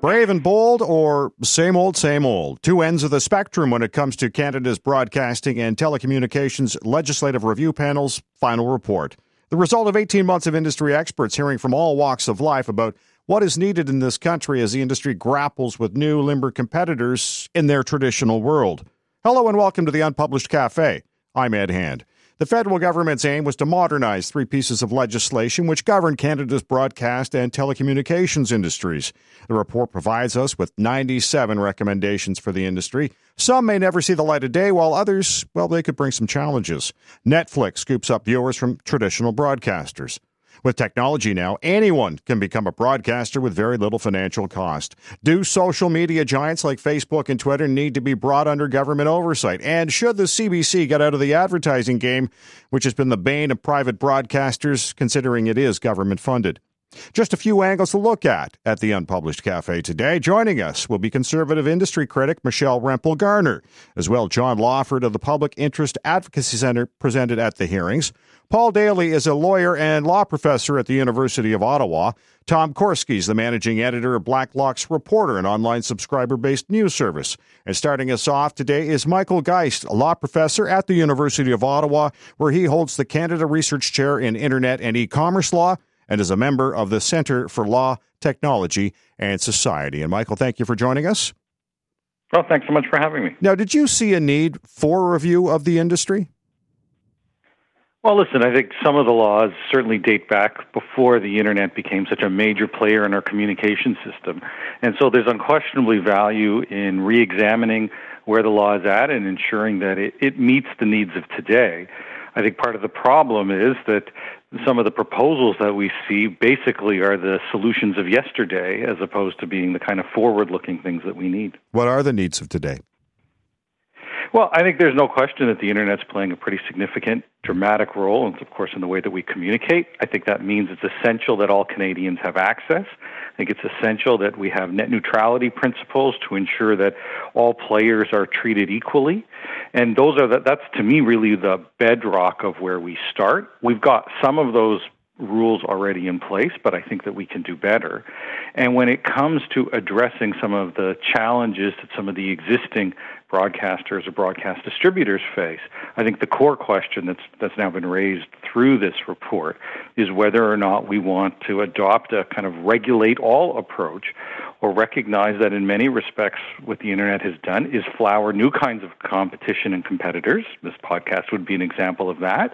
Brave and bold, or same old, same old? Two ends of the spectrum when it comes to Canada's broadcasting and telecommunications legislative review panel's final report. The result of 18 months of industry experts hearing from all walks of life about what is needed in this country as the industry grapples with new, limber competitors in their traditional world. Hello and welcome to the Unpublished Cafe. I'm Ed Hand. The federal government's aim was to modernize three pieces of legislation which govern Canada's broadcast and telecommunications industries. The report provides us with 97 recommendations for the industry. Some may never see the light of day, while others, well, they could bring some challenges. Netflix scoops up viewers from traditional broadcasters. With technology now, anyone can become a broadcaster with very little financial cost. Do social media giants like Facebook and Twitter need to be brought under government oversight? And should the CBC get out of the advertising game, which has been the bane of private broadcasters, considering it is government funded? Just a few angles to look at at the Unpublished Cafe today. Joining us will be conservative industry critic Michelle Rempel Garner, as well John Lawford of the Public Interest Advocacy Center presented at the hearings. Paul Daly is a lawyer and law professor at the University of Ottawa. Tom Korski is the managing editor of Blacklock's Reporter, an online subscriber based news service. And starting us off today is Michael Geist, a law professor at the University of Ottawa, where he holds the Canada Research Chair in Internet and E commerce law and is a member of the Center for Law, Technology, and Society. And Michael, thank you for joining us. Well, thanks so much for having me. Now, did you see a need for a review of the industry? Well, listen, I think some of the laws certainly date back before the internet became such a major player in our communication system. And so there's unquestionably value in re examining where the law is at and ensuring that it, it meets the needs of today. I think part of the problem is that some of the proposals that we see basically are the solutions of yesterday as opposed to being the kind of forward looking things that we need. What are the needs of today? Well, I think there's no question that the internet's playing a pretty significant, dramatic role, and of course, in the way that we communicate. I think that means it's essential that all Canadians have access. I think it's essential that we have net neutrality principles to ensure that all players are treated equally. And those are the, that's to me really the bedrock of where we start. We've got some of those rules already in place, but I think that we can do better. And when it comes to addressing some of the challenges that some of the existing broadcasters or broadcast distributors face. I think the core question that's that's now been raised through this report is whether or not we want to adopt a kind of regulate all approach or recognize that in many respects what the internet has done is flower new kinds of competition and competitors. This podcast would be an example of that.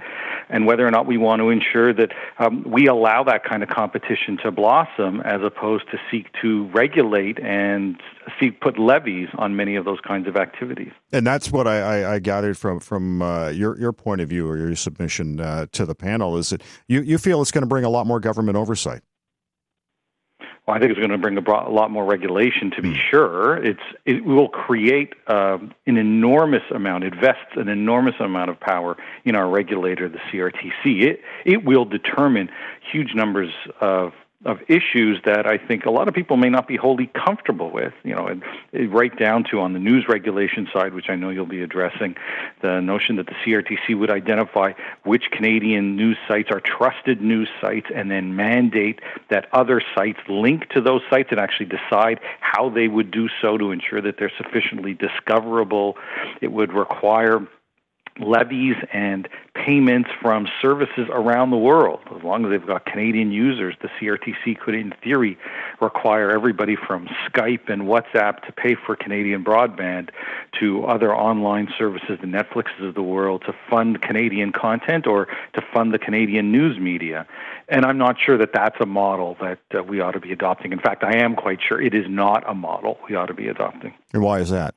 And whether or not we want to ensure that um, we allow that kind of competition to blossom as opposed to seek to regulate and seek put levies on many of those kinds of activities activities. And that's what I, I, I gathered from from uh, your your point of view or your submission uh, to the panel is that you, you feel it's going to bring a lot more government oversight. Well, I think it's going to bring a, a lot more regulation. To be mm. sure, it's it will create um, an enormous amount, invests an enormous amount of power in our regulator, the CRTC. It it will determine huge numbers of of issues that I think a lot of people may not be wholly comfortable with. You know, and, and right down to on the news regulation side, which I know you'll be addressing, the notion that the CRTC would identify which Canadian news sites are trusted news sites, and then mandate that other sites link to those sites and actually decide how they would do so to ensure that they're sufficiently discoverable. It would require levies and payments from services around the world. As long as they've got Canadian users, the CRTC could, in theory, require everybody from Skype and WhatsApp to pay for Canadian broadband to other online services, the Netflixes of the world, to fund Canadian content or to fund the Canadian news media. And I'm not sure that that's a model that uh, we ought to be adopting. In fact, I am quite sure it is not a model we ought to be adopting. And why is that?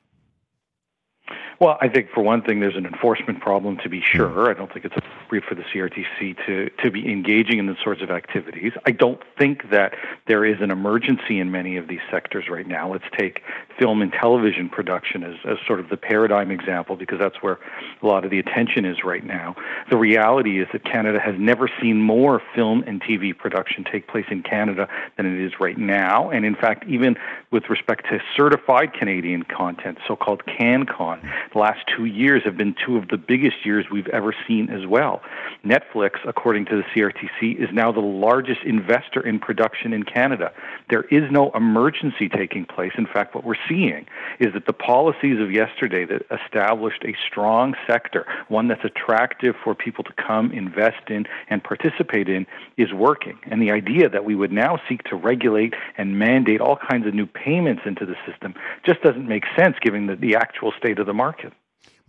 Well, I think for one thing, there's an enforcement problem to be hmm. sure. I don't think it's appropriate for the CRTC to, to be engaging in the sorts of activities. I don't think that there is an emergency in many of these sectors right now. Let's take film and television production as, as sort of the paradigm example because that's where a lot of the attention is right now. The reality is that Canada has never seen more film and TV production take place in Canada than it is right now. And in fact, even with respect to certified Canadian content, so called CanCon, the last two years have been two of the biggest years we've ever seen as well. Netflix, according to the CRTC, is now the largest investor in production in Canada. There is no emergency taking place. In fact, what we're seeing is that the policies of yesterday that established a strong sector, one that's attractive for people to come, invest in, and participate in, is working. And the idea that we would now seek to regulate and mandate all kinds of new payments into the system just doesn't make sense given the, the actual state of the market.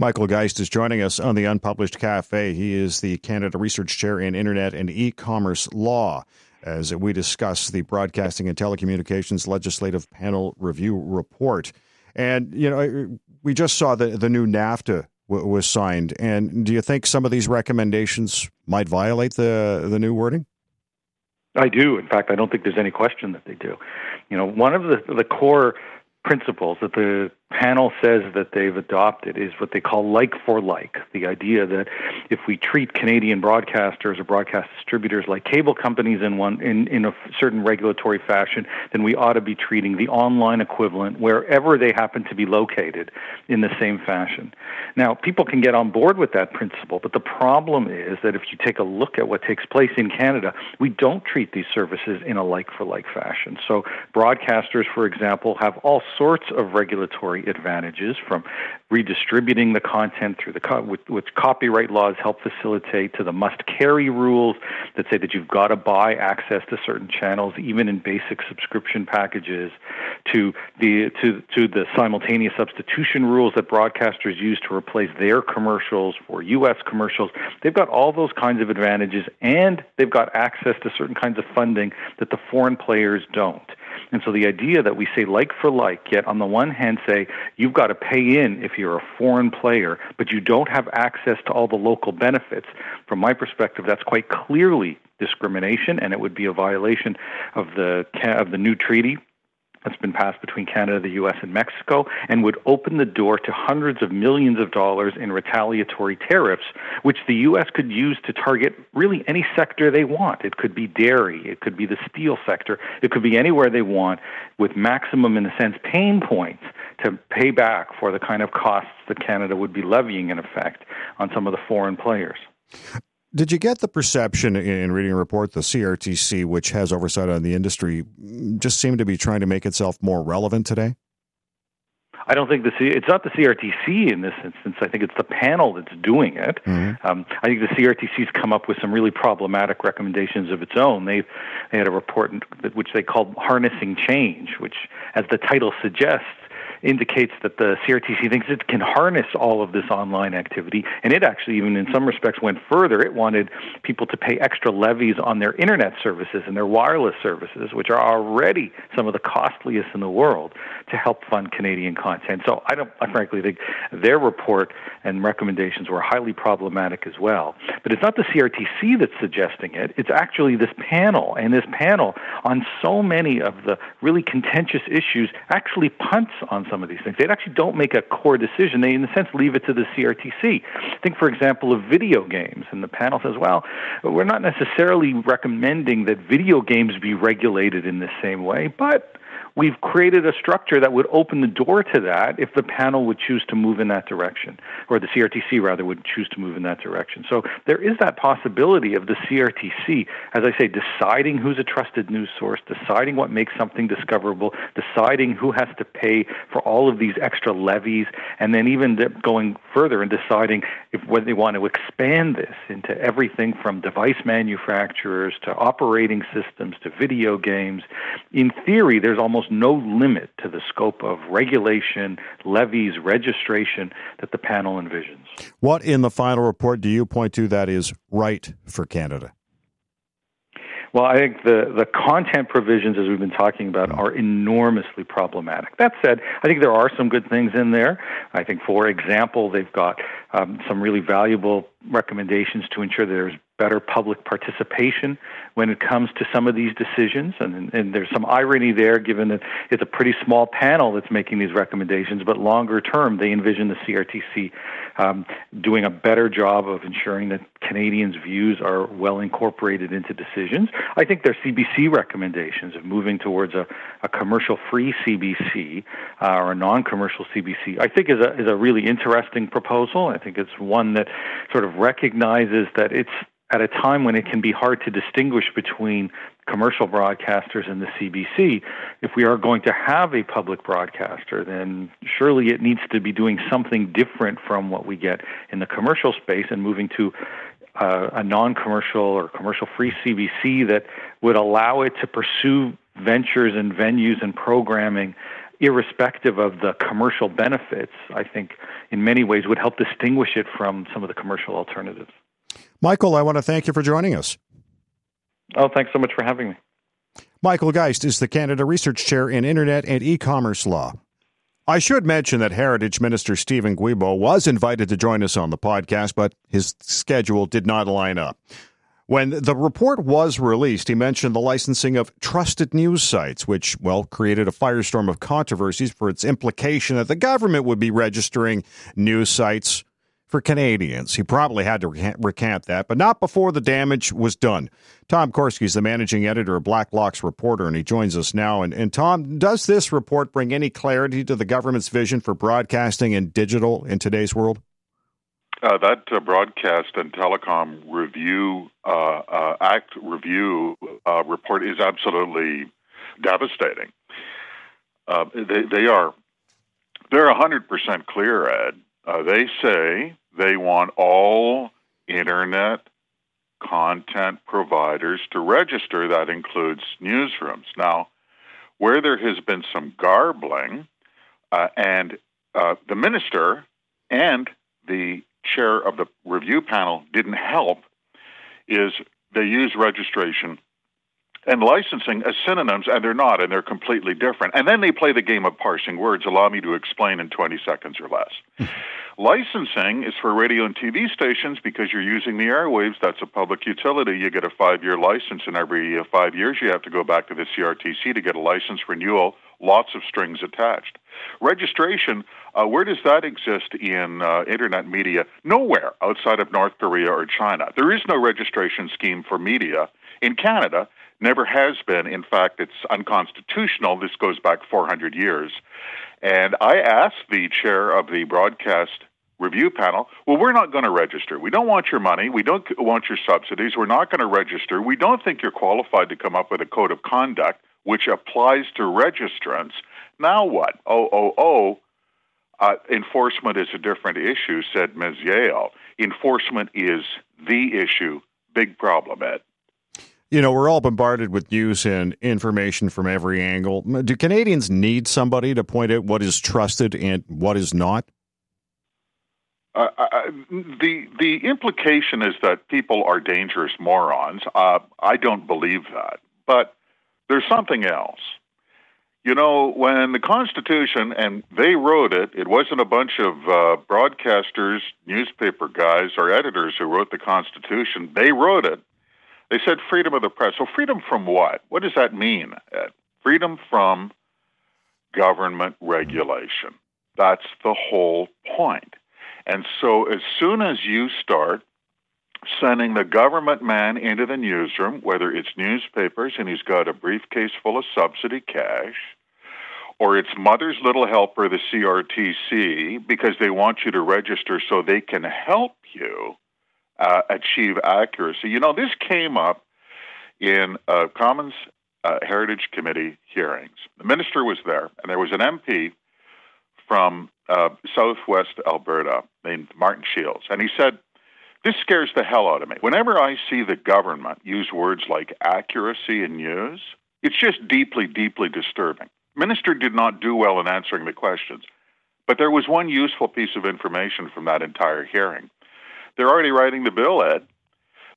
Michael Geist is joining us on the Unpublished Cafe. He is the Canada Research Chair in Internet and E-commerce Law as we discuss the Broadcasting and Telecommunications Legislative Panel Review Report. And, you know, we just saw the, the new NAFTA w- was signed. And do you think some of these recommendations might violate the, the new wording? I do. In fact, I don't think there's any question that they do. You know, one of the, the core principles that the panel says that they've adopted is what they call like for like. The idea that if we treat Canadian broadcasters or broadcast distributors like cable companies in one in, in a certain regulatory fashion, then we ought to be treating the online equivalent wherever they happen to be located in the same fashion. Now, people can get on board with that principle, but the problem is that if you take a look at what takes place in Canada, we don't treat these services in a like for like fashion. So broadcasters, for example, have all sorts of regulatory advantages from redistributing the content through the co- which copyright laws help facilitate to the must carry rules that say that you've got to buy access to certain channels even in basic subscription packages to the to to the simultaneous substitution rules that broadcasters use to replace their commercials for US commercials. They've got all those kinds of advantages and they've got access to certain kinds of funding that the foreign players don't. And so the idea that we say like for like, yet on the one hand say you've got to pay in if you're a foreign player, but you don't have access to all the local benefits, from my perspective, that's quite clearly discrimination, and it would be a violation of the of the new treaty that's been passed between Canada, the US, and Mexico, and would open the door to hundreds of millions of dollars in retaliatory tariffs, which the US could use to target really any sector they want. It could be dairy, it could be the steel sector, it could be anywhere they want, with maximum, in a sense, pain points to pay back for the kind of costs that Canada would be levying, in effect, on some of the foreign players. Did you get the perception in reading a report the CRTC, which has oversight on the industry, just seemed to be trying to make itself more relevant today? I don't think the C- it's not the CRTC in this instance. I think it's the panel that's doing it. Mm-hmm. Um, I think the CRTC's come up with some really problematic recommendations of its own. They they had a report which they called harnessing change, which, as the title suggests, indicates that the CRTC thinks it can harness all of this online activity, and it actually, even in some respects, went further. It wanted people to pay extra levies on their internet services and their wireless services, which are already some of the costliest in the world, to help fund Canadian content. So I don't, I frankly think their report and recommendations were highly problematic as well. But it's not the CRTC that's suggesting it; it's actually this panel, and this panel on so many of the really contentious issues actually punts on some of these things. They actually don't make a core decision. They, in a sense, leave it to the CRTC. Think, for example, of video games. And the panel says, well, we're not necessarily recommending that video games be regulated in the same way, but we've created a structure that would open the door to that if the panel would choose to move in that direction, or the CRTC rather would choose to move in that direction. So there is that possibility of the CRTC, as I say, deciding who's a trusted news source, deciding what makes something discoverable, deciding who has to pay for all of these extra levies, and then even going further and deciding if whether they want to expand this into everything from device manufacturers to operating systems to video games. In theory, there's almost almost no limit to the scope of regulation, levies, registration that the panel envisions. What in the final report do you point to that is right for Canada? Well, I think the, the content provisions, as we've been talking about, mm. are enormously problematic. That said, I think there are some good things in there. I think, for example, they've got um, some really valuable recommendations to ensure there's better public participation when it comes to some of these decisions. And, and there's some irony there, given that it's a pretty small panel that's making these recommendations, but longer term, they envision the CRTC um, doing a better job of ensuring that Canadians' views are well incorporated into decisions. I think their CBC recommendations of moving towards a, a commercial free CBC uh, or a non commercial CBC, I think is a, is a really interesting proposal. I think it's one that sort of recognizes that it's at a time when it can be hard to distinguish between commercial broadcasters and the CBC, if we are going to have a public broadcaster, then surely it needs to be doing something different from what we get in the commercial space and moving to uh, a non commercial or commercial free CBC that would allow it to pursue ventures and venues and programming irrespective of the commercial benefits, I think in many ways would help distinguish it from some of the commercial alternatives. Michael, I want to thank you for joining us. Oh, thanks so much for having me. Michael Geist is the Canada Research Chair in Internet and E-commerce Law. I should mention that Heritage Minister Steven Guilbeault was invited to join us on the podcast, but his schedule did not line up. When the report was released, he mentioned the licensing of trusted news sites, which, well, created a firestorm of controversies for its implication that the government would be registering news sites for Canadians. He probably had to recant that, but not before the damage was done. Tom Korski is the managing editor of Blacklock's Reporter, and he joins us now. And, and Tom, does this report bring any clarity to the government's vision for broadcasting and digital in today's world? Uh, that uh, broadcast and telecom review uh, uh act review uh, report is absolutely devastating. They, they, are they're hundred percent clear, Ed. they say they want all internet content providers to register. That includes newsrooms. Now, where there has been some garbling, and the minister and the chair of the review panel didn't help, is they use registration and licensing as synonyms, and they're not, and they're completely different. And then they play the game of parsing words. Allow me to explain in 20 seconds or less. Licensing is for radio and TV stations because you're using the airwaves. That's a public utility. You get a five year license, and every uh, five years you have to go back to the CRTC to get a license renewal. Lots of strings attached. Registration, uh, where does that exist in uh, internet media? Nowhere outside of North Korea or China. There is no registration scheme for media in Canada never has been. In fact, it's unconstitutional. This goes back 400 years. And I asked the chair of the broadcast review panel, well, we're not going to register. We don't want your money. We don't want your subsidies. We're not going to register. We don't think you're qualified to come up with a code of conduct which applies to registrants. Now what? Oh, oh, oh. Uh, enforcement is a different issue, said Ms. Yale. Enforcement is the issue. Big problem, Ed you know, we're all bombarded with news and information from every angle. Do Canadians need somebody to point out what is trusted and what is not? Uh, uh, the the implication is that people are dangerous morons. Uh, I don't believe that, but there's something else. You know, when the Constitution and they wrote it, it wasn't a bunch of uh, broadcasters, newspaper guys, or editors who wrote the Constitution. They wrote it they said freedom of the press. So, freedom from what? What does that mean? Ed? Freedom from government regulation. That's the whole point. And so, as soon as you start sending the government man into the newsroom, whether it's newspapers and he's got a briefcase full of subsidy cash, or it's Mother's Little Helper, the CRTC, because they want you to register so they can help you, uh, achieve accuracy. You know, this came up in uh, Commons uh, Heritage Committee hearings. The minister was there, and there was an MP from uh, southwest Alberta named Martin Shields, and he said, This scares the hell out of me. Whenever I see the government use words like accuracy and news, it's just deeply, deeply disturbing. Minister did not do well in answering the questions, but there was one useful piece of information from that entire hearing. They're already writing the bill, Ed.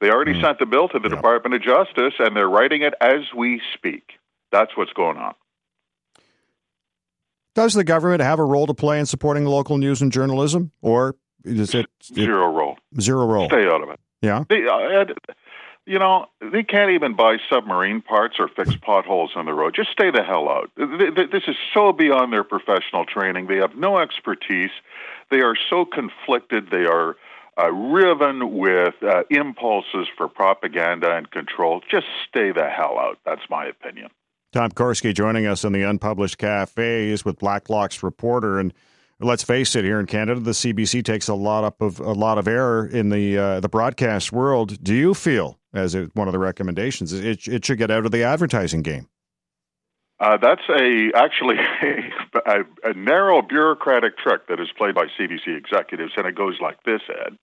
They already mm. sent the bill to the Department of Justice, and they're writing it as we speak. That's what's going on. Does the government have a role to play in supporting local news and journalism, or is it, it zero role? Zero role. Stay out of it. Yeah. They, uh, you know, they can't even buy submarine parts or fix potholes on the road. Just stay the hell out. This is so beyond their professional training. They have no expertise. They are so conflicted. They are uh, riven with uh, impulses for propaganda and control. Just stay the hell out. That's my opinion. Tom Korski joining us in the Unpublished Cafe is with Blacklock's reporter and let's face it, here in Canada, the CBC takes a lot up of a lot of error in the uh, the broadcast world. Do you feel, as it, one of the recommendations, it it should get out of the advertising game? Uh, that's a actually a, a, narrow bureaucratic trick that is played by CBC executives, and it goes like this, Ed.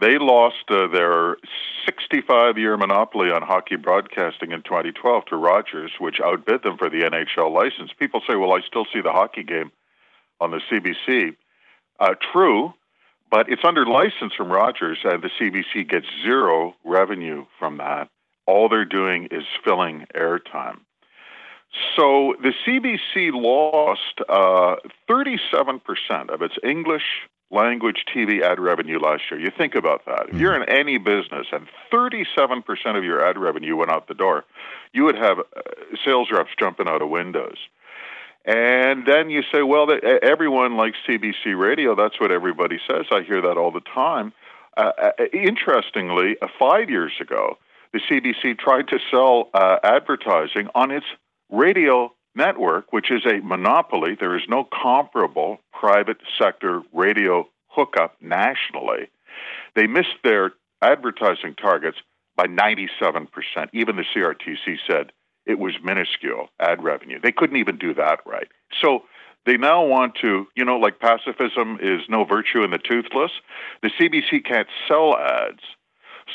They lost uh, their 65 year monopoly on hockey broadcasting in 2012 to Rogers, which outbid them for the NHL license. People say, well, I still see the hockey game on the CBC. Uh, true, but it's under license from Rogers, and the CBC gets zero revenue from that. All they're doing is filling airtime. So the CBC lost uh, 37% of its English language TV ad revenue last year. You think about that. If you're in any business and 37% of your ad revenue went out the door, you would have uh, sales reps jumping out of windows. And then you say, well, everyone likes CBC radio. That's what everybody says. I hear that all the time. Uh, uh, interestingly, uh, five years ago, the CBC tried to sell uh, advertising on its radio network, which is a monopoly. There is no comparable private sector radio hookup nationally. They missed their advertising targets by 97%. Even the CRTC said it was minuscule ad revenue. They couldn't even do that right. So they now want to, you know, like pacifism is no virtue in the toothless. The CBC can't sell ads.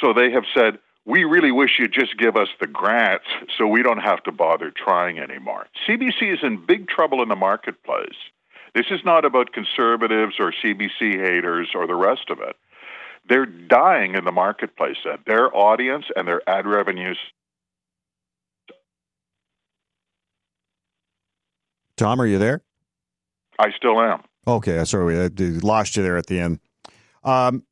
So they have said, we really wish you'd just give us the grants so we don't have to bother trying anymore. CBC is in big trouble in the marketplace. This is not about conservatives or CBC haters or the rest of it. They're dying in the marketplace. Their audience and their ad revenues Tom, are you there? I still am. Okay, sorry, I lost you there at the end. Um,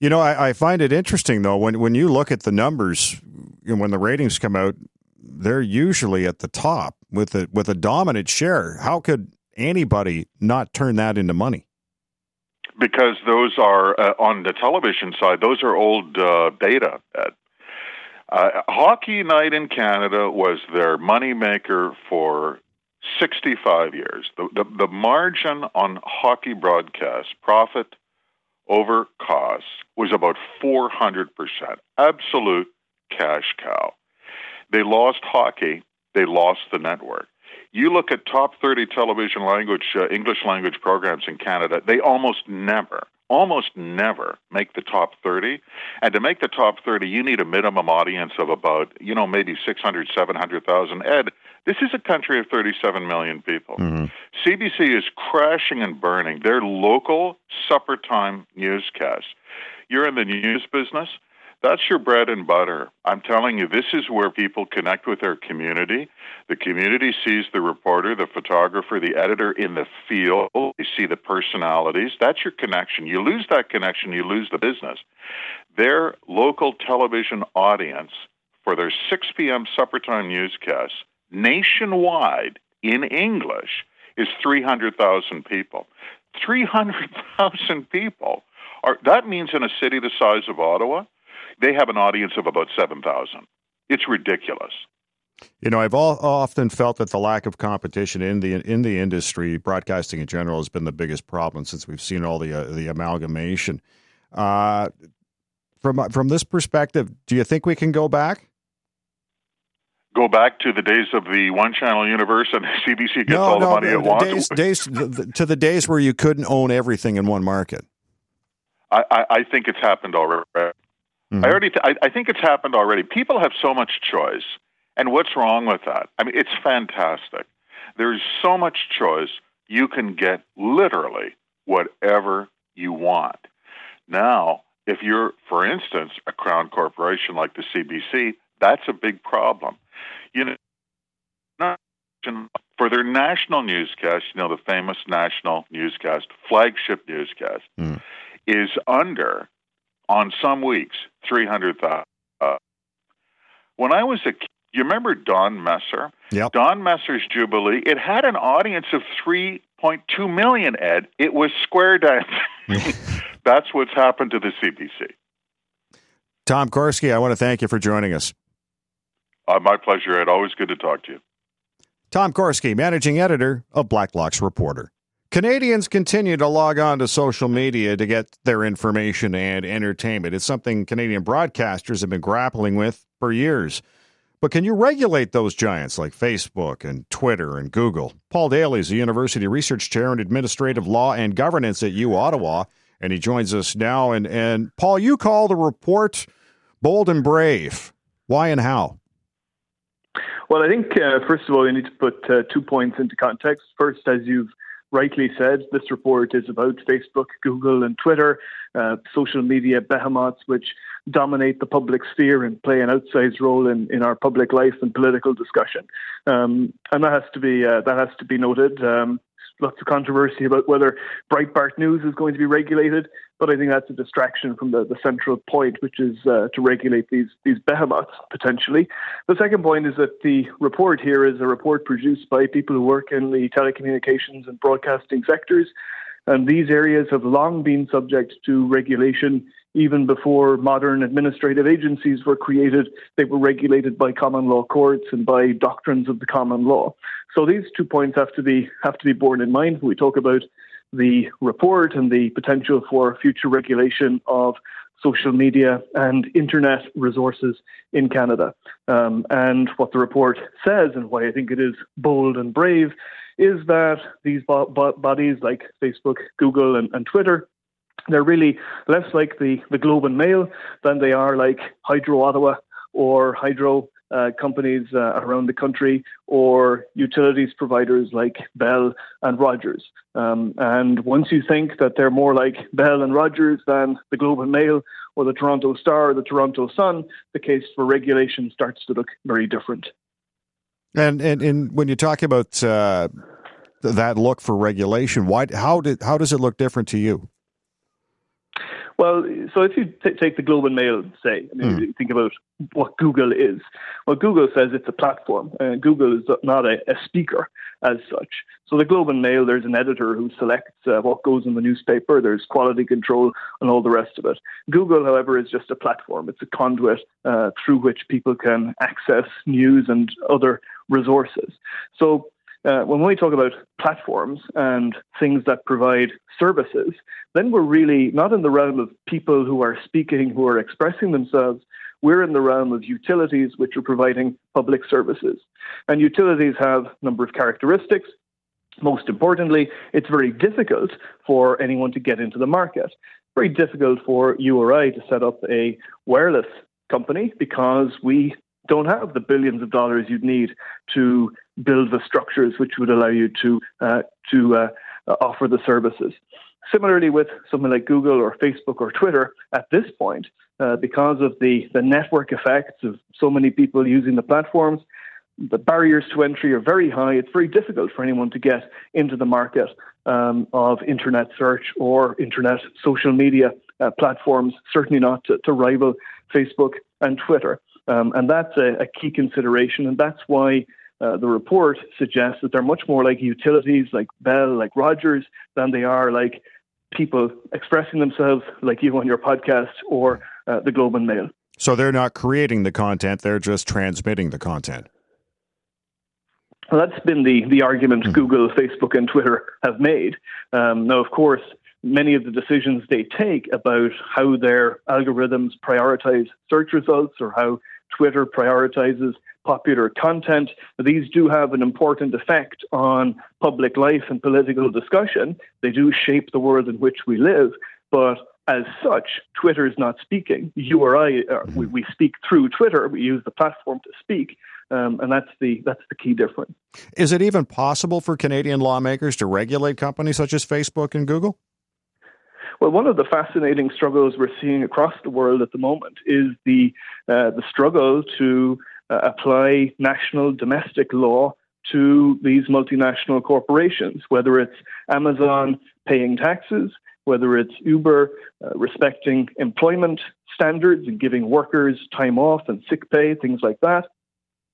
you know, I, I, find it interesting though when when you look at the numbers, when the ratings come out, they're usually at the top with a with a dominant share. How could anybody not turn that into money? Because those are uh, on the television side; those are old uh, data. Uh, Hockey Night in Canada was their moneymaker for 65 years. The, the, the margin on hockey broadcast, profit over cost, was about 400%. Absolute cash cow. They lost hockey, they lost the network. You look at top 30 television language, uh, English language programs in Canada, they almost never, almost never make the top 30. And to make the top 30, you need a minimum audience of about, you know, maybe 600, 700,000. Ed, this is a country of 37 million people. Mm-hmm. CBC is crashing and burning their local supper time newscasts. You're in the news business. That's your bread and butter. I'm telling you, this is where people connect with their community. The community sees the reporter, the photographer, the editor in the field. They see the personalities. That's your connection. You lose that connection, you lose the business. Their local television audience for their 6 p.m. supper time newscasts nationwide in English is 300,000 people. 300,000 people. Are, that means in a city the size of Ottawa, they have an audience of about 7,000. It's ridiculous. You know, I've all, often felt that the lack of competition in the in the industry, broadcasting in general, has been the biggest problem since we've seen all the uh, the amalgamation. Uh, from from this perspective, do you think we can go back? Go back to the days of the one channel universe and CBC gets no, all no, the money it wants? Days, days, to the days where you couldn't own everything in one market. I, I, I think it's happened already. Mm-hmm. I already, th- I, I think it's happened already. People have so much choice, and what's wrong with that? I mean, it's fantastic. There's so much choice. You can get literally whatever you want. Now, if you're, for instance, a crown corporation like the CBC, that's a big problem you know, for their national newscast, you know, the famous national newscast, flagship newscast, mm. is under on some weeks, 300,000. Uh, when I was a kid, you remember Don Messer? Yep. Don Messer's Jubilee. It had an audience of 3.2 million, Ed. It was square dancing. That's what's happened to the CBC. Tom Korski, I want to thank you for joining us. Uh, my pleasure, Ed. Always good to talk to you. Tom Korski, managing editor of Blacklock's Reporter. Canadians continue to log on to social media to get their information and entertainment. It's something Canadian broadcasters have been grappling with for years. But can you regulate those giants like Facebook and Twitter and Google? Paul Daly is a university research chair in administrative law and governance at U Ottawa, and he joins us now. And, and Paul, you call the report bold and brave. Why and how? Well, I think, uh, first of all, we need to put uh, two points into context. First, as you've rightly said, this report is about Facebook, Google, and Twitter, uh, social media behemoths, which dominate the public sphere and play an outsized role in, in our public life and political discussion. Um, and that has to be uh, that has to be noted. Um, lots of controversy about whether Breitbart News is going to be regulated, but I think that's a distraction from the, the central point, which is uh, to regulate these these behemoths potentially. The second point is that the report here is a report produced by people who work in the telecommunications and broadcasting sectors. And these areas have long been subject to regulation even before modern administrative agencies were created, they were regulated by common law courts and by doctrines of the common law. So these two points have to be have to be borne in mind when we talk about the report and the potential for future regulation of social media and internet resources in Canada. Um, and what the report says, and why I think it is bold and brave, is that these bo- bo- bodies like Facebook, Google, and, and Twitter they're really less like the, the Globe and Mail than they are like Hydro Ottawa or Hydro uh, companies uh, around the country or utilities providers like Bell and Rogers. Um, and once you think that they're more like Bell and Rogers than the Globe and Mail or the Toronto Star or the Toronto Sun, the case for regulation starts to look very different. And and, and when you talk about uh, that look for regulation, why how did how does it look different to you? Well, so if you t- take the Globe and Mail, say, I mean, mm. think about what Google is. Well, Google says it's a platform. Uh, Google is not a, a, speaker as such. So the Globe and Mail, there's an editor who selects uh, what goes in the newspaper. There's quality control and all the rest of it. Google, however, is just a platform. It's a conduit uh, through which people can access news and other resources. So uh, when we talk about platforms and things that provide services, then we're really not in the realm of people who are speaking, who are expressing themselves. We're in the realm of utilities which are providing public services. And utilities have a number of characteristics. Most importantly, it's very difficult for anyone to get into the market. Very difficult for you or I to set up a wireless company because we don't have the billions of dollars you'd need to build the structures which would allow you to uh, to uh, offer the services. Similarly, with something like Google or Facebook or Twitter, at this point, uh, because of the, the network effects of so many people using the platforms, the barriers to entry are very high. It's very difficult for anyone to get into the market um, of internet search or internet social media uh, platforms, certainly not to, to rival Facebook and Twitter. Um, and that's a, a, key consideration, and that's why uh, the report suggests that they're much more like utilities like Bell, like Rogers, than they are like people expressing themselves like you on your podcast or uh, the Globe and Mail. So they're not creating the content, they're just transmitting the content. Well, that's been the, the argument mm-hmm. Google, Facebook, and Twitter have made. Um, now, of course, many of the decisions they take about how their algorithms prioritize search results or how Twitter prioritizes popular content. These do have an important effect on public life and political discussion. They do shape the world in which we live. But as such, Twitter is not speaking. You or I, uh, we, we, speak through Twitter. We use the platform to speak, um, and that's the that's the key difference. Is it even possible for Canadian lawmakers to regulate companies such as Facebook and Google? Well, one of the fascinating struggles we're seeing across the world at the moment is the uh, the struggle to uh, apply national domestic law to these multinational corporations, whether it's Amazon paying taxes, whether it's Uber uh, respecting employment standards and giving workers time off and sick pay, things like that.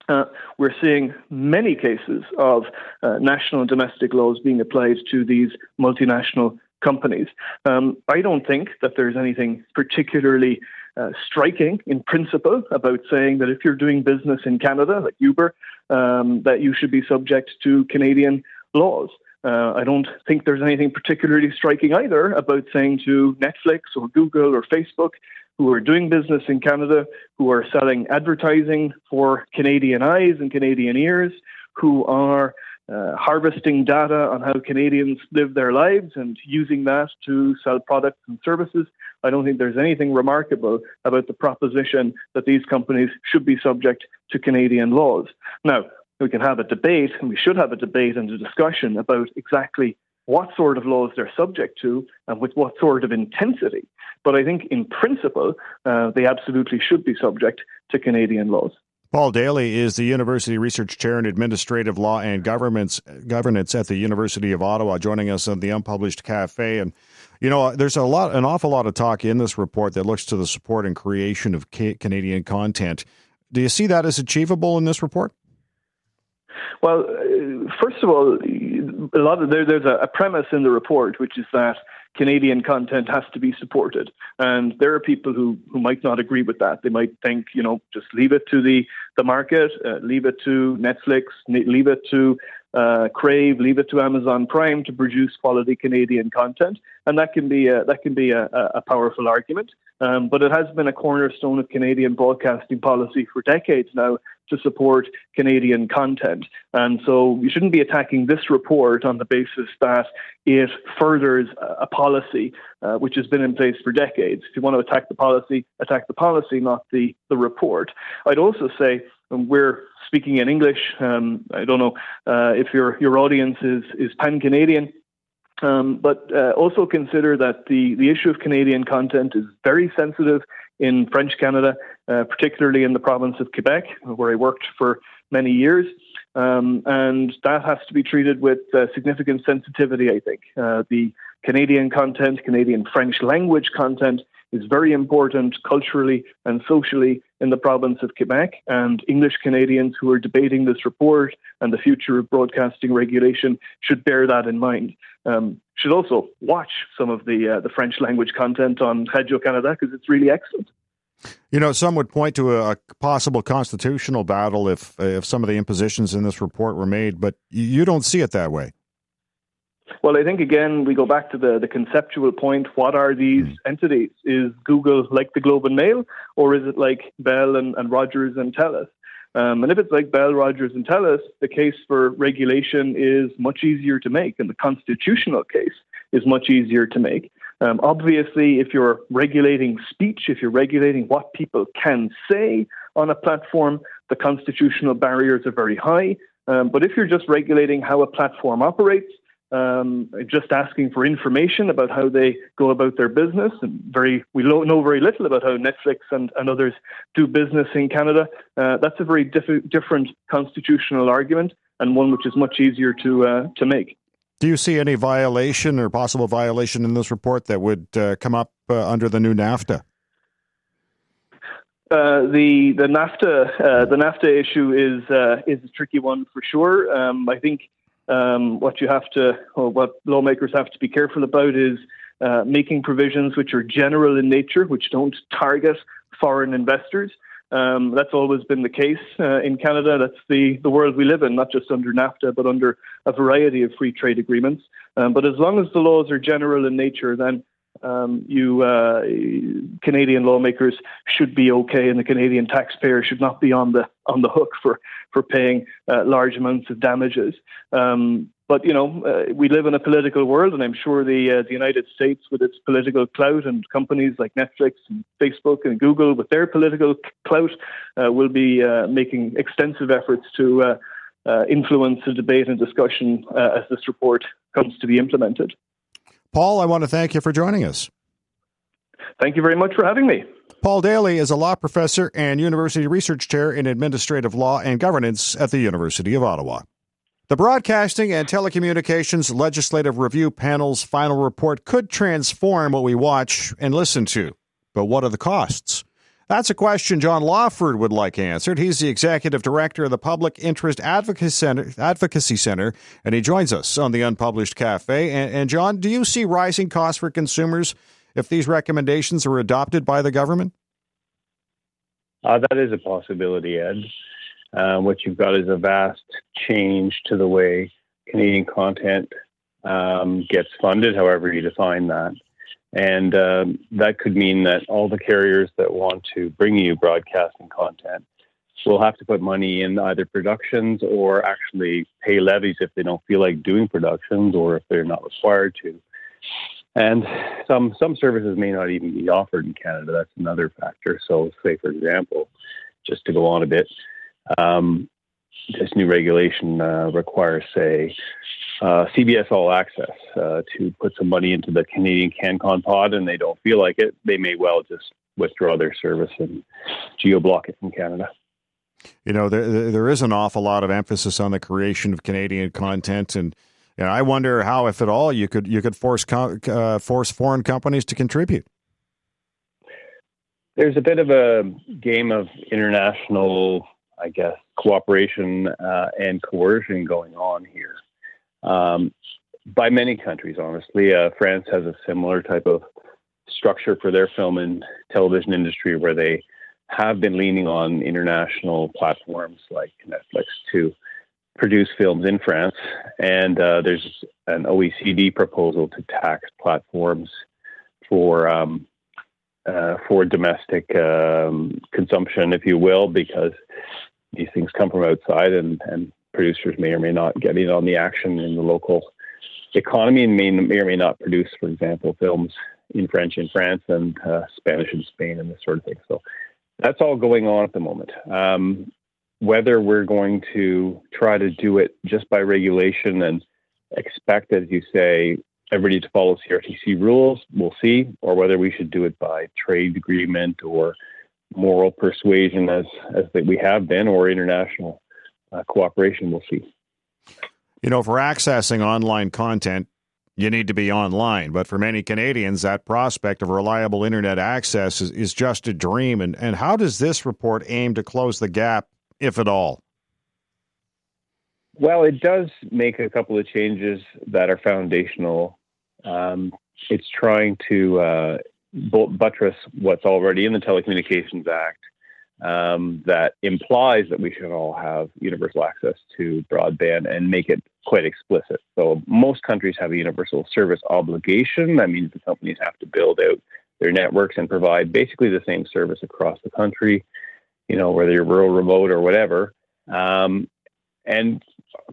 Uh, we're seeing many cases of uh, national domestic laws being applied to these multinational companies. Um, I don't think that there's anything particularly uh, striking in principle about saying that if you're doing business in Canada, like Uber, um, that you should be subject to Canadian laws. Uh, I don't think there's anything particularly striking either about saying to Netflix or Google or Facebook, who are doing business in Canada, who are selling advertising for Canadian eyes and Canadian ears, who are uh, harvesting data on how Canadians live their lives and using that to sell products and services. I don't think there's anything remarkable about the proposition that these companies should be subject to Canadian laws. Now, we can have a debate, and we should have a debate and a discussion about exactly what sort of laws they're subject to and with what sort of intensity. But I think in principle, uh, they absolutely should be subject to Canadian laws. Paul Daly is the University Research Chair in Administrative Law and Governance, Governance at the University of Ottawa, joining us on the Unpublished Cafe. And you know, there's a lot, an awful lot of talk in this report that looks to the support and creation of Canadian content. Do you see that as achievable in this report? Well, uh, first of all, a lot of there, there's a premise in the report, which is that Canadian content has to be supported. And there are people who, who might not agree with that. They might think, you know, just leave it to the, the market, uh, leave it to Netflix, leave it to uh, Crave, leave it to Amazon Prime to produce quality Canadian content. And that can be a, that can be a, a powerful argument. Um, but it has been a cornerstone of Canadian broadcasting policy for decades now to support Canadian content. And so you shouldn't be attacking this report on the basis that it furthers a policy uh, which has been in place for decades. If you want to attack the policy, attack the policy, not the, the report. I'd also say um, we're speaking in English. Um, I don't know uh, if your, your audience is, is pan Canadian. Um, but uh, also consider that the, the issue of Canadian content is very sensitive in French Canada, uh, particularly in the province of Quebec, where I worked for many years. Um, and that has to be treated with uh, significant sensitivity, I think. Uh, the Canadian content, Canadian French language content, is very important culturally and socially in the province of Quebec. And English Canadians who are debating this report and the future of broadcasting regulation should bear that in mind. Um, should also watch some of the uh, the French language content on Radio Canada because it's really excellent. You know, some would point to a possible constitutional battle if if some of the impositions in this report were made, but you don't see it that way. Well, I think again we go back to the, the conceptual point. What are these mm. entities? Is Google like the Globe and Mail, or is it like Bell and, and Rogers and Telus? Um, and if it's like Bell, Rogers, and Telus, the case for regulation is much easier to make, and the constitutional case is much easier to make. Um, obviously, if you're regulating speech, if you're regulating what people can say on a platform, the constitutional barriers are very high. Um, but if you're just regulating how a platform operates, um, just asking for information about how they go about their business, and very we know very little about how Netflix and, and others do business in Canada. Uh, that's a very diff- different constitutional argument, and one which is much easier to uh, to make. Do you see any violation or possible violation in this report that would uh, come up uh, under the new NAFTA? Uh, the the NAFTA uh, the NAFTA issue is uh, is a tricky one for sure. Um, I think um, what you have to, or what lawmakers have to be careful about is uh, making provisions which are general in nature, which don't target foreign investors. Um, that's always been the case uh, in Canada. That's the, the world we live in, not just under NAFTA, but under a variety of free trade agreements. Um, but as long as the laws are general in nature, then um, you uh, Canadian lawmakers should be okay, and the Canadian taxpayer should not be on the on the hook for for paying uh, large amounts of damages. Um, but you know, uh, we live in a political world, and I'm sure the uh, the United States, with its political clout, and companies like Netflix and Facebook and Google, with their political clout, uh, will be uh, making extensive efforts to influence the debate and discussion as this report comes to be implemented. Paul, I want to thank you for joining us. Thank you very much for having me. Paul Daly is a law professor and university research chair in administrative law and governance at the University of Ottawa. The Broadcasting and Telecommunications Legislative Review Panel's final report could transform what we watch and listen to. But what are the costs? That's a question John Lawford would like answered. He's the executive director of the Public Interest Advocacy Center, Advocacy Center and he joins us on the Unpublished Cafe. And, and John, do you see rising costs for consumers if these recommendations are adopted by the government? Uh, that is a possibility, Ed. Uh, what you've got is a vast change to the way Canadian content um, gets funded, however you define that. And um, that could mean that all the carriers that want to bring you broadcasting content will have to put money in either productions or actually pay levies if they don't feel like doing productions or if they're not required to. And some some services may not even be offered in Canada. That's another factor. So, say for example, just to go on a bit, um, this new regulation uh, requires, say, uh, CBS All Access uh, to put some money into the Canadian CanCon pod, and they don't feel like it, they may well just withdraw their service and geo block it from Canada. You know, there there is an awful lot of emphasis on the creation of Canadian content, and you know, I wonder how, if at all, you could you could force uh, force foreign companies to contribute. There's a bit of a game of international I guess, cooperation uh, and coercion going on here um, by many countries, honestly. Uh, France has a similar type of structure for their film and television industry where they have been leaning on international platforms like Netflix to produce films in France. And uh, there's an OECD proposal to tax platforms for. Um, uh, for domestic um, consumption, if you will, because these things come from outside, and, and producers may or may not get in on the action in the local economy, and may, may or may not produce, for example, films in French in France and uh, Spanish in Spain, and this sort of thing. So that's all going on at the moment. Um, whether we're going to try to do it just by regulation and expect, as you say, everybody to follow CRTC rules, we'll see, or whether we should do it by trade agreement or moral persuasion as as we have been, or international cooperation. We'll see. You know, for accessing online content, you need to be online. But for many Canadians, that prospect of reliable internet access is, is just a dream. And, and how does this report aim to close the gap, if at all? Well, it does make a couple of changes that are foundational. Um, it's trying to uh, buttress what's already in the Telecommunications Act um, that implies that we should all have universal access to broadband and make it quite explicit. So most countries have a universal service obligation. That means the companies have to build out their networks and provide basically the same service across the country, you know, whether you're rural, remote, or whatever. Um, and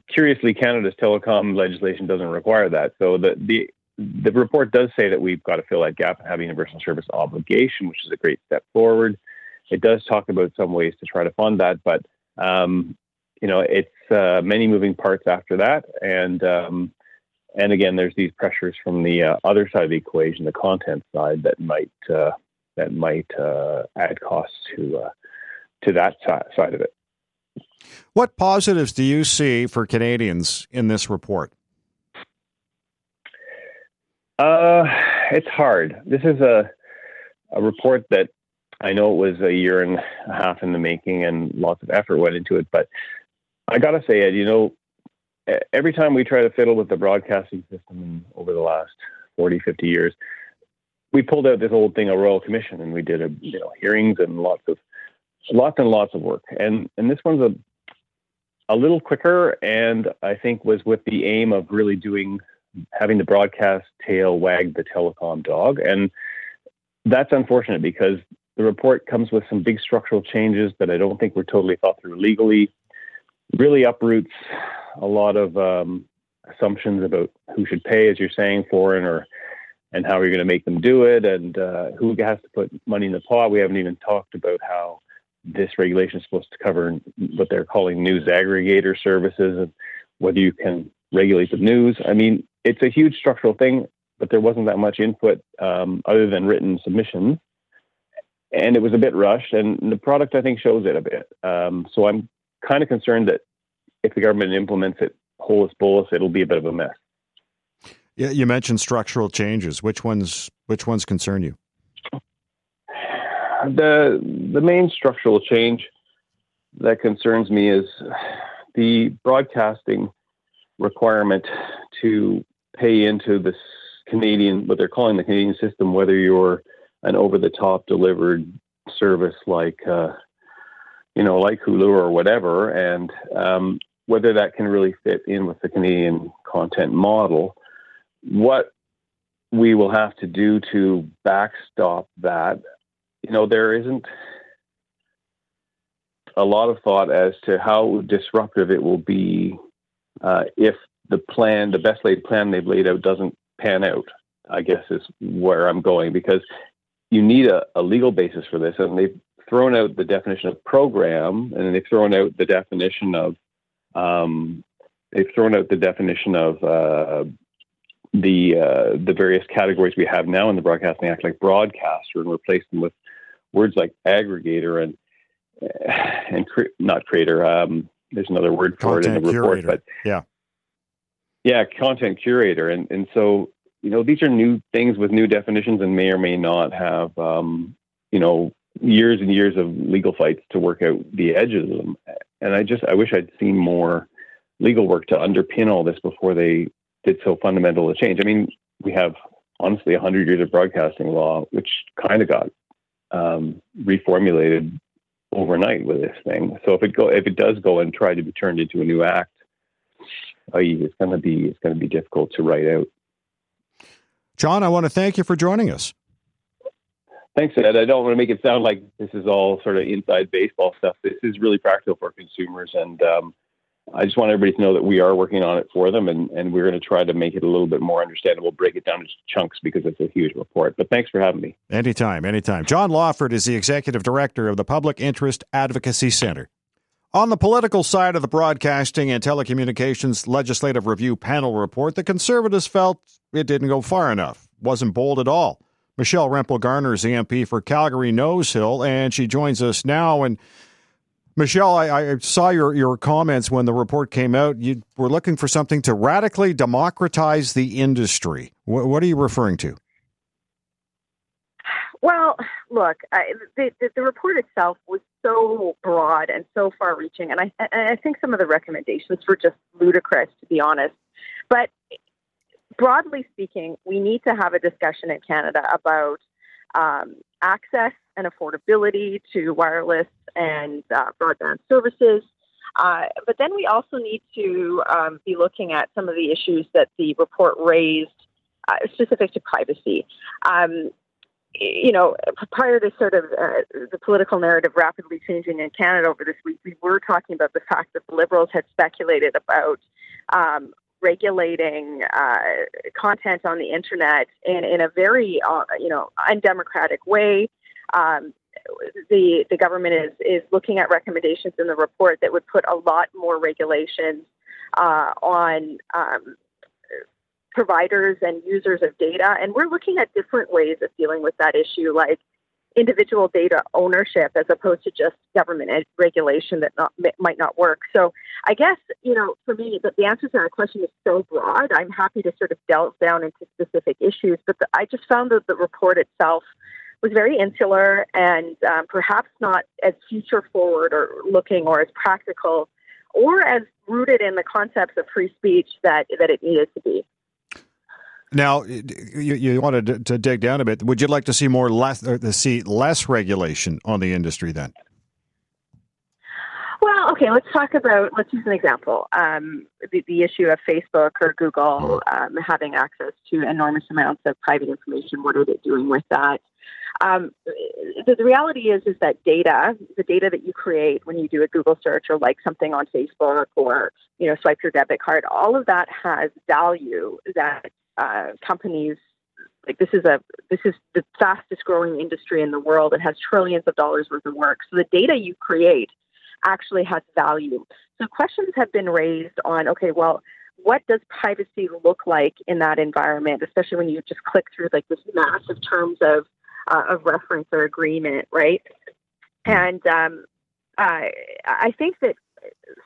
curiously, Canada's telecom legislation doesn't require that. So the, the the report does say that we've got to fill that gap and have a universal service obligation, which is a great step forward. It does talk about some ways to try to fund that, but um, you know it's uh, many moving parts after that, and um, and again, there's these pressures from the uh, other side of the equation, the content side, that might uh, that might uh, add costs to uh, to that side of it. What positives do you see for Canadians in this report? Uh, it's hard. This is a a report that I know it was a year and a half in the making, and lots of effort went into it. But I gotta say, Ed, you know, every time we try to fiddle with the broadcasting system over the last 40, 50 years, we pulled out this old thing, a royal commission, and we did a you know hearings and lots of lots and lots of work. And and this one's a a little quicker, and I think was with the aim of really doing having the broadcast tail wag the telecom dog. And that's unfortunate because the report comes with some big structural changes that I don't think were totally thought through legally, really uproots a lot of um, assumptions about who should pay, as you're saying, foreign or and how you're going to make them do it and uh, who has to put money in the pot. We haven't even talked about how this regulation is supposed to cover what they're calling news aggregator services and whether you can regulate the news. I mean, it's a huge structural thing, but there wasn't that much input um, other than written submissions. And it was a bit rushed, and the product I think shows it a bit. Um, so I'm kind of concerned that if the government implements it holus bolus, it'll be a bit of a mess. Yeah, you mentioned structural changes. Which ones? Which ones concern you? The the main structural change that concerns me is the broadcasting requirement to pay into this Canadian, what they're calling the Canadian system, whether you're an over the top delivered service like, uh, you know, like Hulu or whatever, and um, whether that can really fit in with the Canadian content model. What we will have to do to backstop that, you know, there isn't a lot of thought as to how disruptive it will be uh, if the plan, the best laid plan they've laid out, doesn't pan out. I guess is where I'm going because you need a, a legal basis for this, and they've thrown out the definition of program, and they've thrown out the definition of um, they've thrown out the definition of uh, the uh, the various categories we have now in the Broadcasting Act, like broadcaster, and replaced them with words like aggregator and and cre- not creator. Um, there's another word for content it in the report, curator. but yeah, yeah, content curator, and and so you know these are new things with new definitions, and may or may not have um, you know years and years of legal fights to work out the edges of them. And I just I wish I'd seen more legal work to underpin all this before they did so fundamental a change. I mean, we have honestly 100 years of broadcasting law, which kind of got um, reformulated overnight with this thing. So if it go if it does go and try to be turned into a new act, it's going to be it's going to be difficult to write out. John, I want to thank you for joining us. Thanks, Ed. I don't want to make it sound like this is all sort of inside baseball stuff. This is really practical for consumers, and um, I just want everybody to know that we are working on it for them, and, and we're going to try to make it a little bit more understandable, break it down into chunks because it's a huge report. But thanks for having me. Anytime, anytime. John Lawford is the executive director of the Public Interest Advocacy Center. On the political side of the Broadcasting and Telecommunications Legislative Review Panel report, the Conservatives felt it didn't go far enough, wasn't bold at all. Michelle Rempel Garner is the MP for Calgary Nose Hill, and she joins us now. And Michelle, I, I, saw your, your comments when the report came out. You were looking for something to radically democratize the industry. What, what are you referring to? Well, look, I, the, the, the report itself was so broad and so far-reaching, and I, and I think some of the recommendations were just ludicrous, to be honest. But broadly speaking, we need to have a discussion in Canada about um, access and affordability to wireless and uh, broadband services. Uh, but then we also need to um, be looking at some of the issues that the report raised uh, specific to privacy. Um, you know, prior to sort of uh, the political narrative rapidly changing in Canada over this week, we were talking about the fact that the Liberals had speculated about um, regulating uh, content on the internet in, in a very, uh, you know, undemocratic way. Um, the the government is is looking at recommendations in the report that would put a lot more regulations uh, on um, providers and users of data, and we're looking at different ways of dealing with that issue, like individual data ownership as opposed to just government regulation that not, might not work. So I guess, you know, for me, the, the answer to that question is so broad. I'm happy to sort of delve down into specific issues, but the, I just found that the report itself was very insular and um, perhaps not as future forward or looking or as practical or as rooted in the concepts of free speech that, that it needed to be. Now, you, you wanted to, dig down a bit. Would you like to see more less, see less regulation on the industry then? Well, okay, let's talk about, let's use an example. Um, the, the, issue of Facebook or Google um, having access to enormous amounts of private information. What are they doing with that? Um, the, the, reality is, is that data, the data that you create when you do a Google search or like something on Facebook or, you know, swipe your debit card, all of that has value that uh, companies like this is a this is the fastest growing industry in the world. It has trillions of dollars worth of work. So the data you create actually has value. So questions have been raised on okay, well, what does privacy look like in that environment, especially when you just click through like this massive terms of uh, of reference or agreement, right? And um, uh, I think that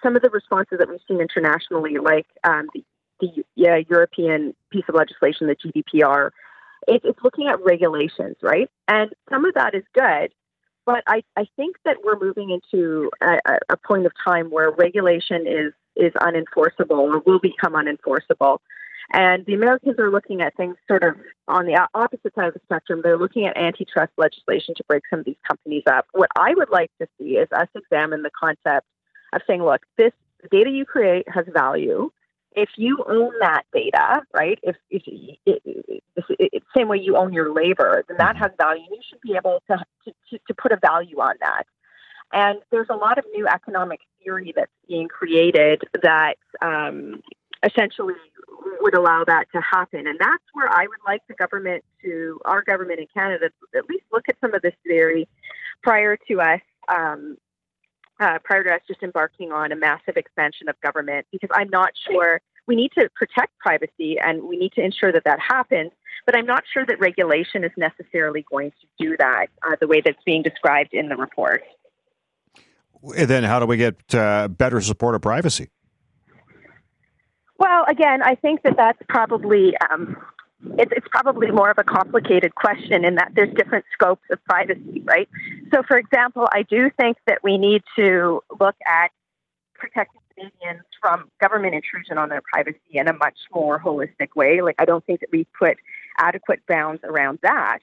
some of the responses that we've seen internationally, like um, the, the European piece of legislation, the GDPR, it, it's looking at regulations, right? And some of that is good, but I, I think that we're moving into a, a point of time where regulation is is unenforceable or will become unenforceable. And the Americans are looking at things sort of on the opposite side of the spectrum. They're looking at antitrust legislation to break some of these companies up. What I would like to see is us examine the concept of saying, look, this data you create has value. If you own that data, right? If, if it, it, it, same way you own your labor, then that has value. And you should be able to, to, to put a value on that. And there's a lot of new economic theory that's being created that um, essentially would allow that to happen. And that's where I would like the government to, our government in Canada, at least look at some of this theory prior to us. Um, uh, prior to us just embarking on a massive expansion of government, because I'm not sure we need to protect privacy and we need to ensure that that happens. But I'm not sure that regulation is necessarily going to do that uh, the way that's being described in the report. then, how do we get uh, better support of privacy? Well, again, I think that that's probably um, it's, it's probably more of a complicated question in that there's different scopes of privacy, right? So, for example, I do think that we need to look at protecting Canadians from government intrusion on their privacy in a much more holistic way. Like, I don't think that we put adequate bounds around that.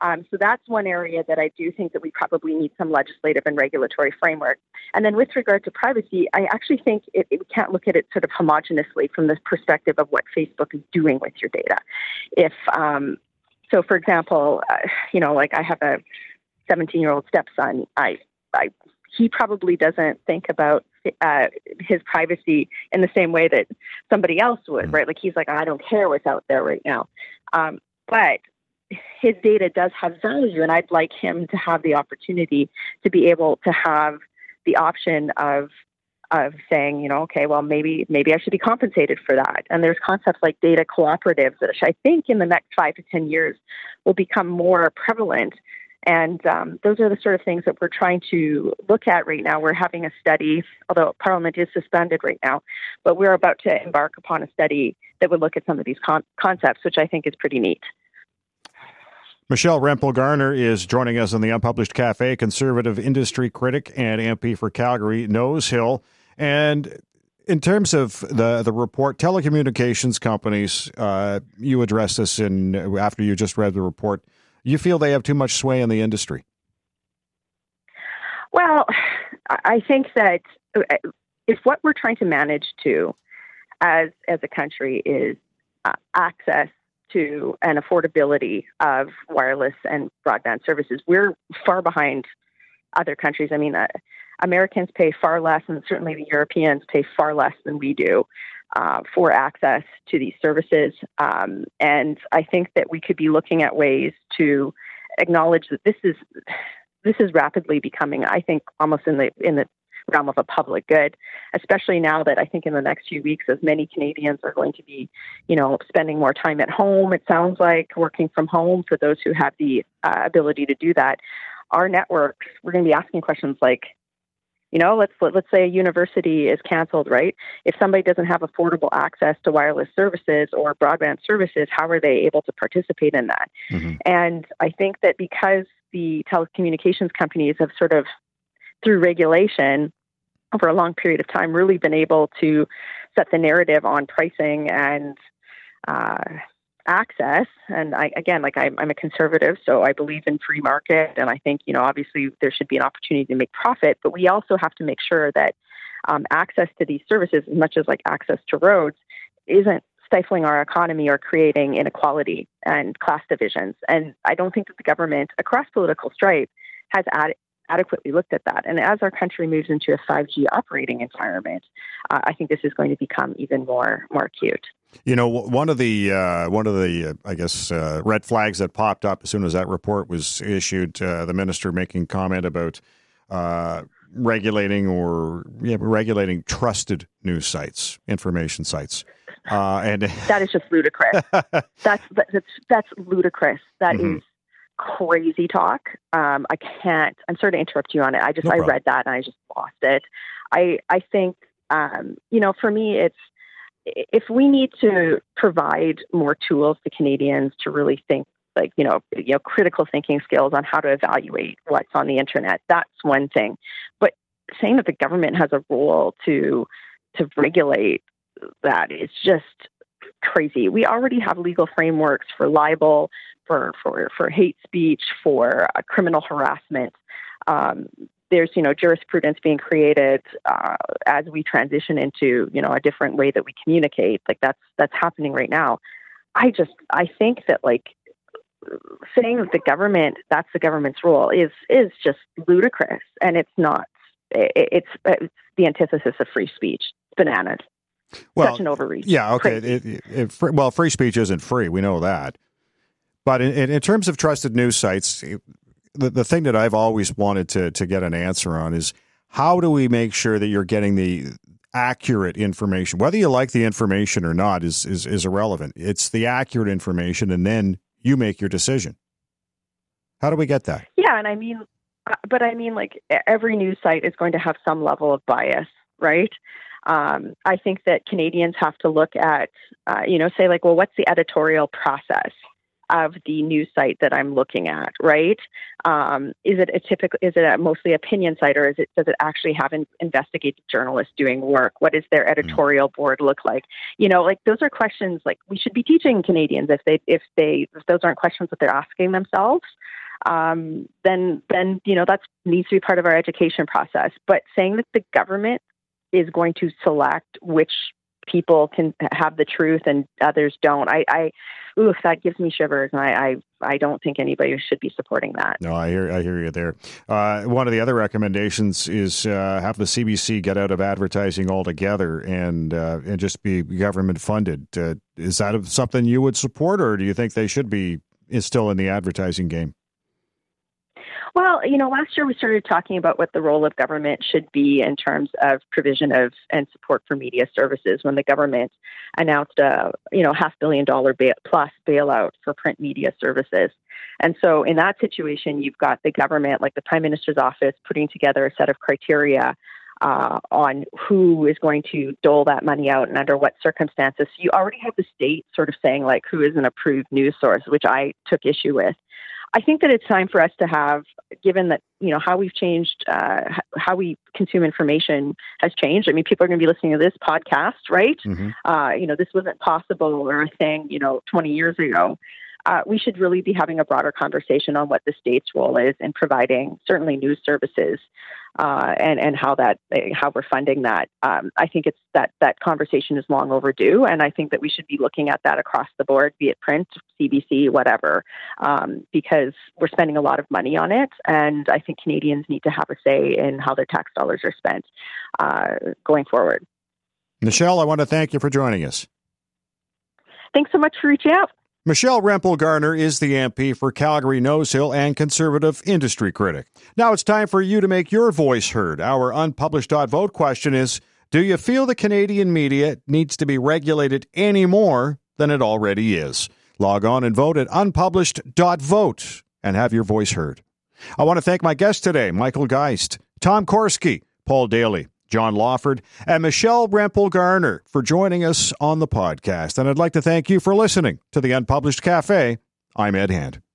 Um, so that's one area that I do think that we probably need some legislative and regulatory framework. And then with regard to privacy, I actually think it, it, we can't look at it sort of homogeneously from the perspective of what Facebook is doing with your data. If um, so, for example, uh, you know, like I have a 17 year old stepson. I, I, he probably doesn't think about uh, his privacy in the same way that somebody else would, mm. right? Like he's like, I don't care what's out there right now. Um, but his data does have value, and I'd like him to have the opportunity to be able to have the option of of saying, you know, okay, well, maybe maybe I should be compensated for that. And there's concepts like data cooperatives, which I think in the next five to ten years will become more prevalent. And um, those are the sort of things that we're trying to look at right now. We're having a study, although Parliament is suspended right now, but we're about to embark upon a study that would look at some of these con- concepts, which I think is pretty neat. Michelle Rempel Garner is joining us in the Unpublished Cafe, conservative industry critic and MP for Calgary, Nose Hill. And in terms of the the report, telecommunications companies, uh, you addressed this in after you just read the report. You feel they have too much sway in the industry? Well, I think that if what we're trying to manage to, as as a country, is uh, access to an affordability of wireless and broadband services. We're far behind other countries. I mean, uh, Americans pay far less, and certainly the Europeans pay far less than we do uh, for access to these services. Um, and I think that we could be looking at ways to acknowledge that this is this is rapidly becoming, I think, almost in the in the realm of a public good, especially now that I think in the next few weeks, as many Canadians are going to be, you know, spending more time at home, it sounds like working from home for those who have the uh, ability to do that. Our networks, we're going to be asking questions like, you know, let's let, us let us say a university is canceled, right? If somebody doesn't have affordable access to wireless services or broadband services, how are they able to participate in that? Mm-hmm. And I think that because the telecommunications companies have sort of through regulation over a long period of time, really been able to set the narrative on pricing and uh, access. And I, again, like I'm, I'm, a conservative, so I believe in free market, and I think you know obviously there should be an opportunity to make profit, but we also have to make sure that um, access to these services, as much as like access to roads, isn't stifling our economy or creating inequality and class divisions. And I don't think that the government across political stripe has added adequately looked at that. And as our country moves into a 5G operating environment, uh, I think this is going to become even more more acute. You know, one of the uh, one of the uh, I guess uh, red flags that popped up as soon as that report was issued, uh, the minister making comment about uh, regulating or yeah, regulating trusted news sites, information sites. and that is just ludicrous. that's, that's that's ludicrous. That mm-hmm. is crazy talk. Um, I can't. I'm sorry to interrupt you on it. I just no I read that and I just lost it. I I think um, you know for me it's if we need to provide more tools to Canadians to really think like you know you know critical thinking skills on how to evaluate what's on the internet that's one thing but saying that the government has a role to to regulate that is just crazy. We already have legal frameworks for libel for for for hate speech for uh, criminal harassment. Um, there's you know jurisprudence being created uh, as we transition into you know a different way that we communicate. Like that's that's happening right now. I just i think that like saying that the government that's the government's role is is just ludicrous. And it's not it's, it's the antithesis of free speech. Bananas well, such an overreach yeah okay it, it, it, well free speech isn't free we know that but in, in terms of trusted news sites the, the thing that I've always wanted to to get an answer on is how do we make sure that you're getting the accurate information whether you like the information or not is is, is irrelevant it's the accurate information and then you make your decision. How do we get that? Yeah, and I mean, uh, but I mean, like every news site is going to have some level of bias, right? Um, I think that Canadians have to look at, uh, you know, say like, well, what's the editorial process? of the news site that I'm looking at, right? Um, is it a typical? Is it a mostly opinion site, or is it does it actually have an investigative journalists doing work? What does their hmm. editorial board look like? You know, like those are questions like we should be teaching Canadians if they if they if those aren't questions that they're asking themselves. Um, then then you know that needs to be part of our education process. But saying that the government is going to select which people can have the truth and others don't. I, I that gives me shivers, and I, I, I don't think anybody should be supporting that. No, I hear, I hear you there. Uh, one of the other recommendations is uh, have the CBC get out of advertising altogether and uh, and just be government funded. Uh, is that something you would support, or do you think they should be still in the advertising game? Well, you know, last year we started talking about what the role of government should be in terms of provision of and support for media services when the government announced a, you know, half billion dollar plus bailout for print media services. And so in that situation, you've got the government, like the Prime Minister's office, putting together a set of criteria uh, on who is going to dole that money out and under what circumstances. So you already have the state sort of saying like who is an approved news source, which I took issue with. I think that it's time for us to have, given that you know how we've changed, uh, how we consume information has changed. I mean, people are going to be listening to this podcast, right? Mm-hmm. Uh, you know, this wasn't possible or a thing, you know, 20 years ago uh, we should really be having a broader conversation on what the state's role is in providing certainly news services uh, and and how that how we're funding that. Um, I think it's that that conversation is long overdue, and I think that we should be looking at that across the board, be it print, CBC, whatever, um, because we're spending a lot of money on it, and I think Canadians need to have a say in how their tax dollars are spent uh, going forward. Michelle, I want to thank you for joining us. Thanks so much for reaching out. Michelle Rempel Garner is the MP for Calgary Nose Hill and conservative industry critic. Now it's time for you to make your voice heard. Our unpublished dot vote question is Do you feel the Canadian media needs to be regulated any more than it already is? Log on and vote at unpublished.vote and have your voice heard. I want to thank my guests today Michael Geist, Tom Korski, Paul Daly. John Lawford, and Michelle Rempel Garner for joining us on the podcast. And I'd like to thank you for listening to the Unpublished Cafe. I'm Ed Hand.